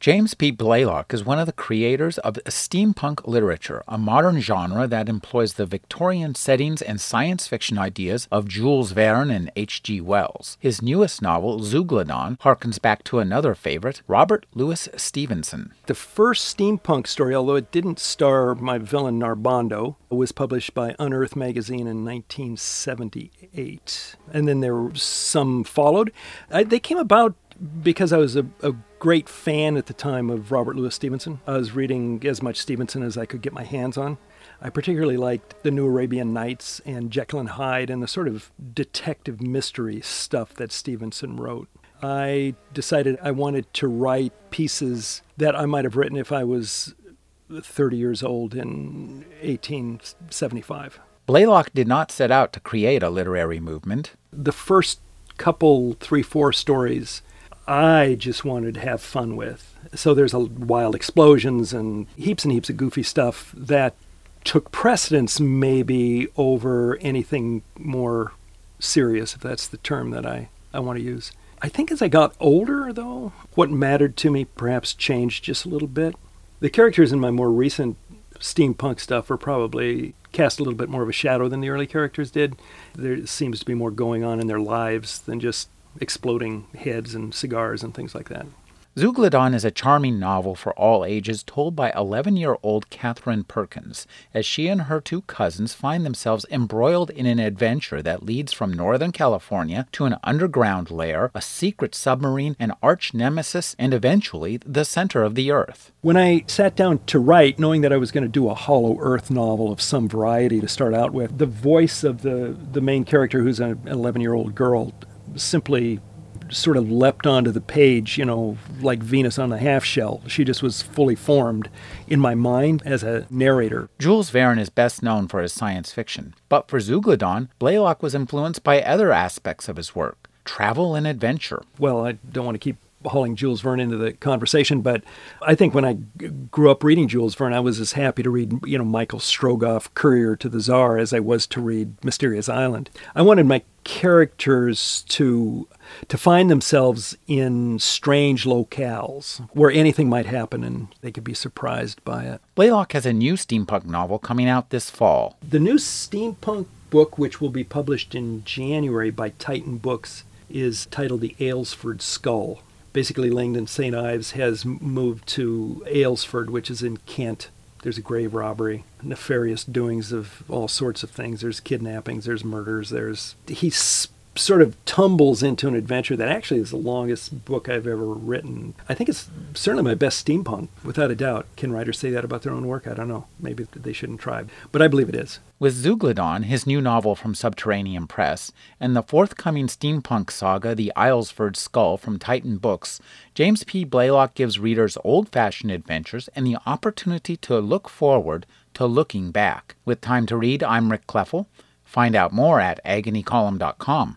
James P. Blaylock is one of the creators of steampunk literature, a modern genre that employs the Victorian settings and science fiction ideas of Jules Verne and H.G. Wells. His newest novel, Zeuglodon, harkens back to another favorite, Robert Louis Stevenson. The first steampunk story, although it didn't star my villain Narbondo, was published by Unearth magazine in 1978. And then there were some followed. I, they came about because I was a, a, great fan at the time of Robert Louis Stevenson. I was reading as much Stevenson as I could get my hands on. I particularly liked the New Arabian Nights and Jekyll and Hyde and the sort of detective mystery stuff that Stevenson wrote. I decided I wanted to write pieces that I might have written if I was 30 years old in 1875. Blaylock did not set out to create a literary movement. The first couple, three, four stories I just wanted to have fun with. So there's a wild explosions and heaps and heaps of goofy stuff that took precedence maybe over anything more serious, if that's the term that I, I want to use. I think as I got older, though, what mattered to me perhaps changed just a little bit. The characters in my more recent steampunk stuff are probably cast a little bit more of a shadow than the early characters did. There seems to be more going on in their lives than just exploding heads and cigars and things like that. Zeuglodon is a charming novel for all ages told by 11 year old Catherine Perkins as she and her two cousins find themselves embroiled in an adventure that leads from Northern California to an underground lair, a secret submarine, an arch nemesis, and eventually the center of the Earth. When I sat down to write, knowing that I was going to do a Hollow Earth novel of some variety to start out with, the voice of the, the main character, who's an 11 year old girl, simply sort of leapt onto the page, you know, like Venus on the half shell. She just was fully formed in my mind as a narrator. Jules Verne is best known for his science fiction, but for Zeuglodon, Blaylock was influenced by other aspects of his work travel and adventure. Well, I don't want to keep hauling Jules Verne into the conversation, but I think when I g- grew up reading Jules Verne, I was as happy to read, you know, Michael Strogoff, Courier to the Tsar, as I was to read Mysterious Island. I wanted my characters to to find themselves in strange locales where anything might happen and they could be surprised by it. Blaylock has a new steampunk novel coming out this fall. The new steampunk book, which will be published in January by Titan Books, is titled The Aylesford Skull. Basically, Langdon St. Ives has moved to Aylesford, which is in Kent. There's a grave robbery, nefarious doings of all sorts of things. There's kidnappings, there's murders, there's. He's sort of tumbles into an adventure that actually is the longest book I've ever written. I think it's certainly my best steampunk, without a doubt. Can writers say that about their own work? I don't know. Maybe they shouldn't try, but I believe it is. With Zeuglodon, his new novel from Subterranean Press, and the forthcoming steampunk saga, The Aylesford Skull from Titan Books, James P. Blaylock gives readers old fashioned adventures and the opportunity to look forward to looking back. With time to read, I'm Rick Kleffel. Find out more at agonycolumn.com.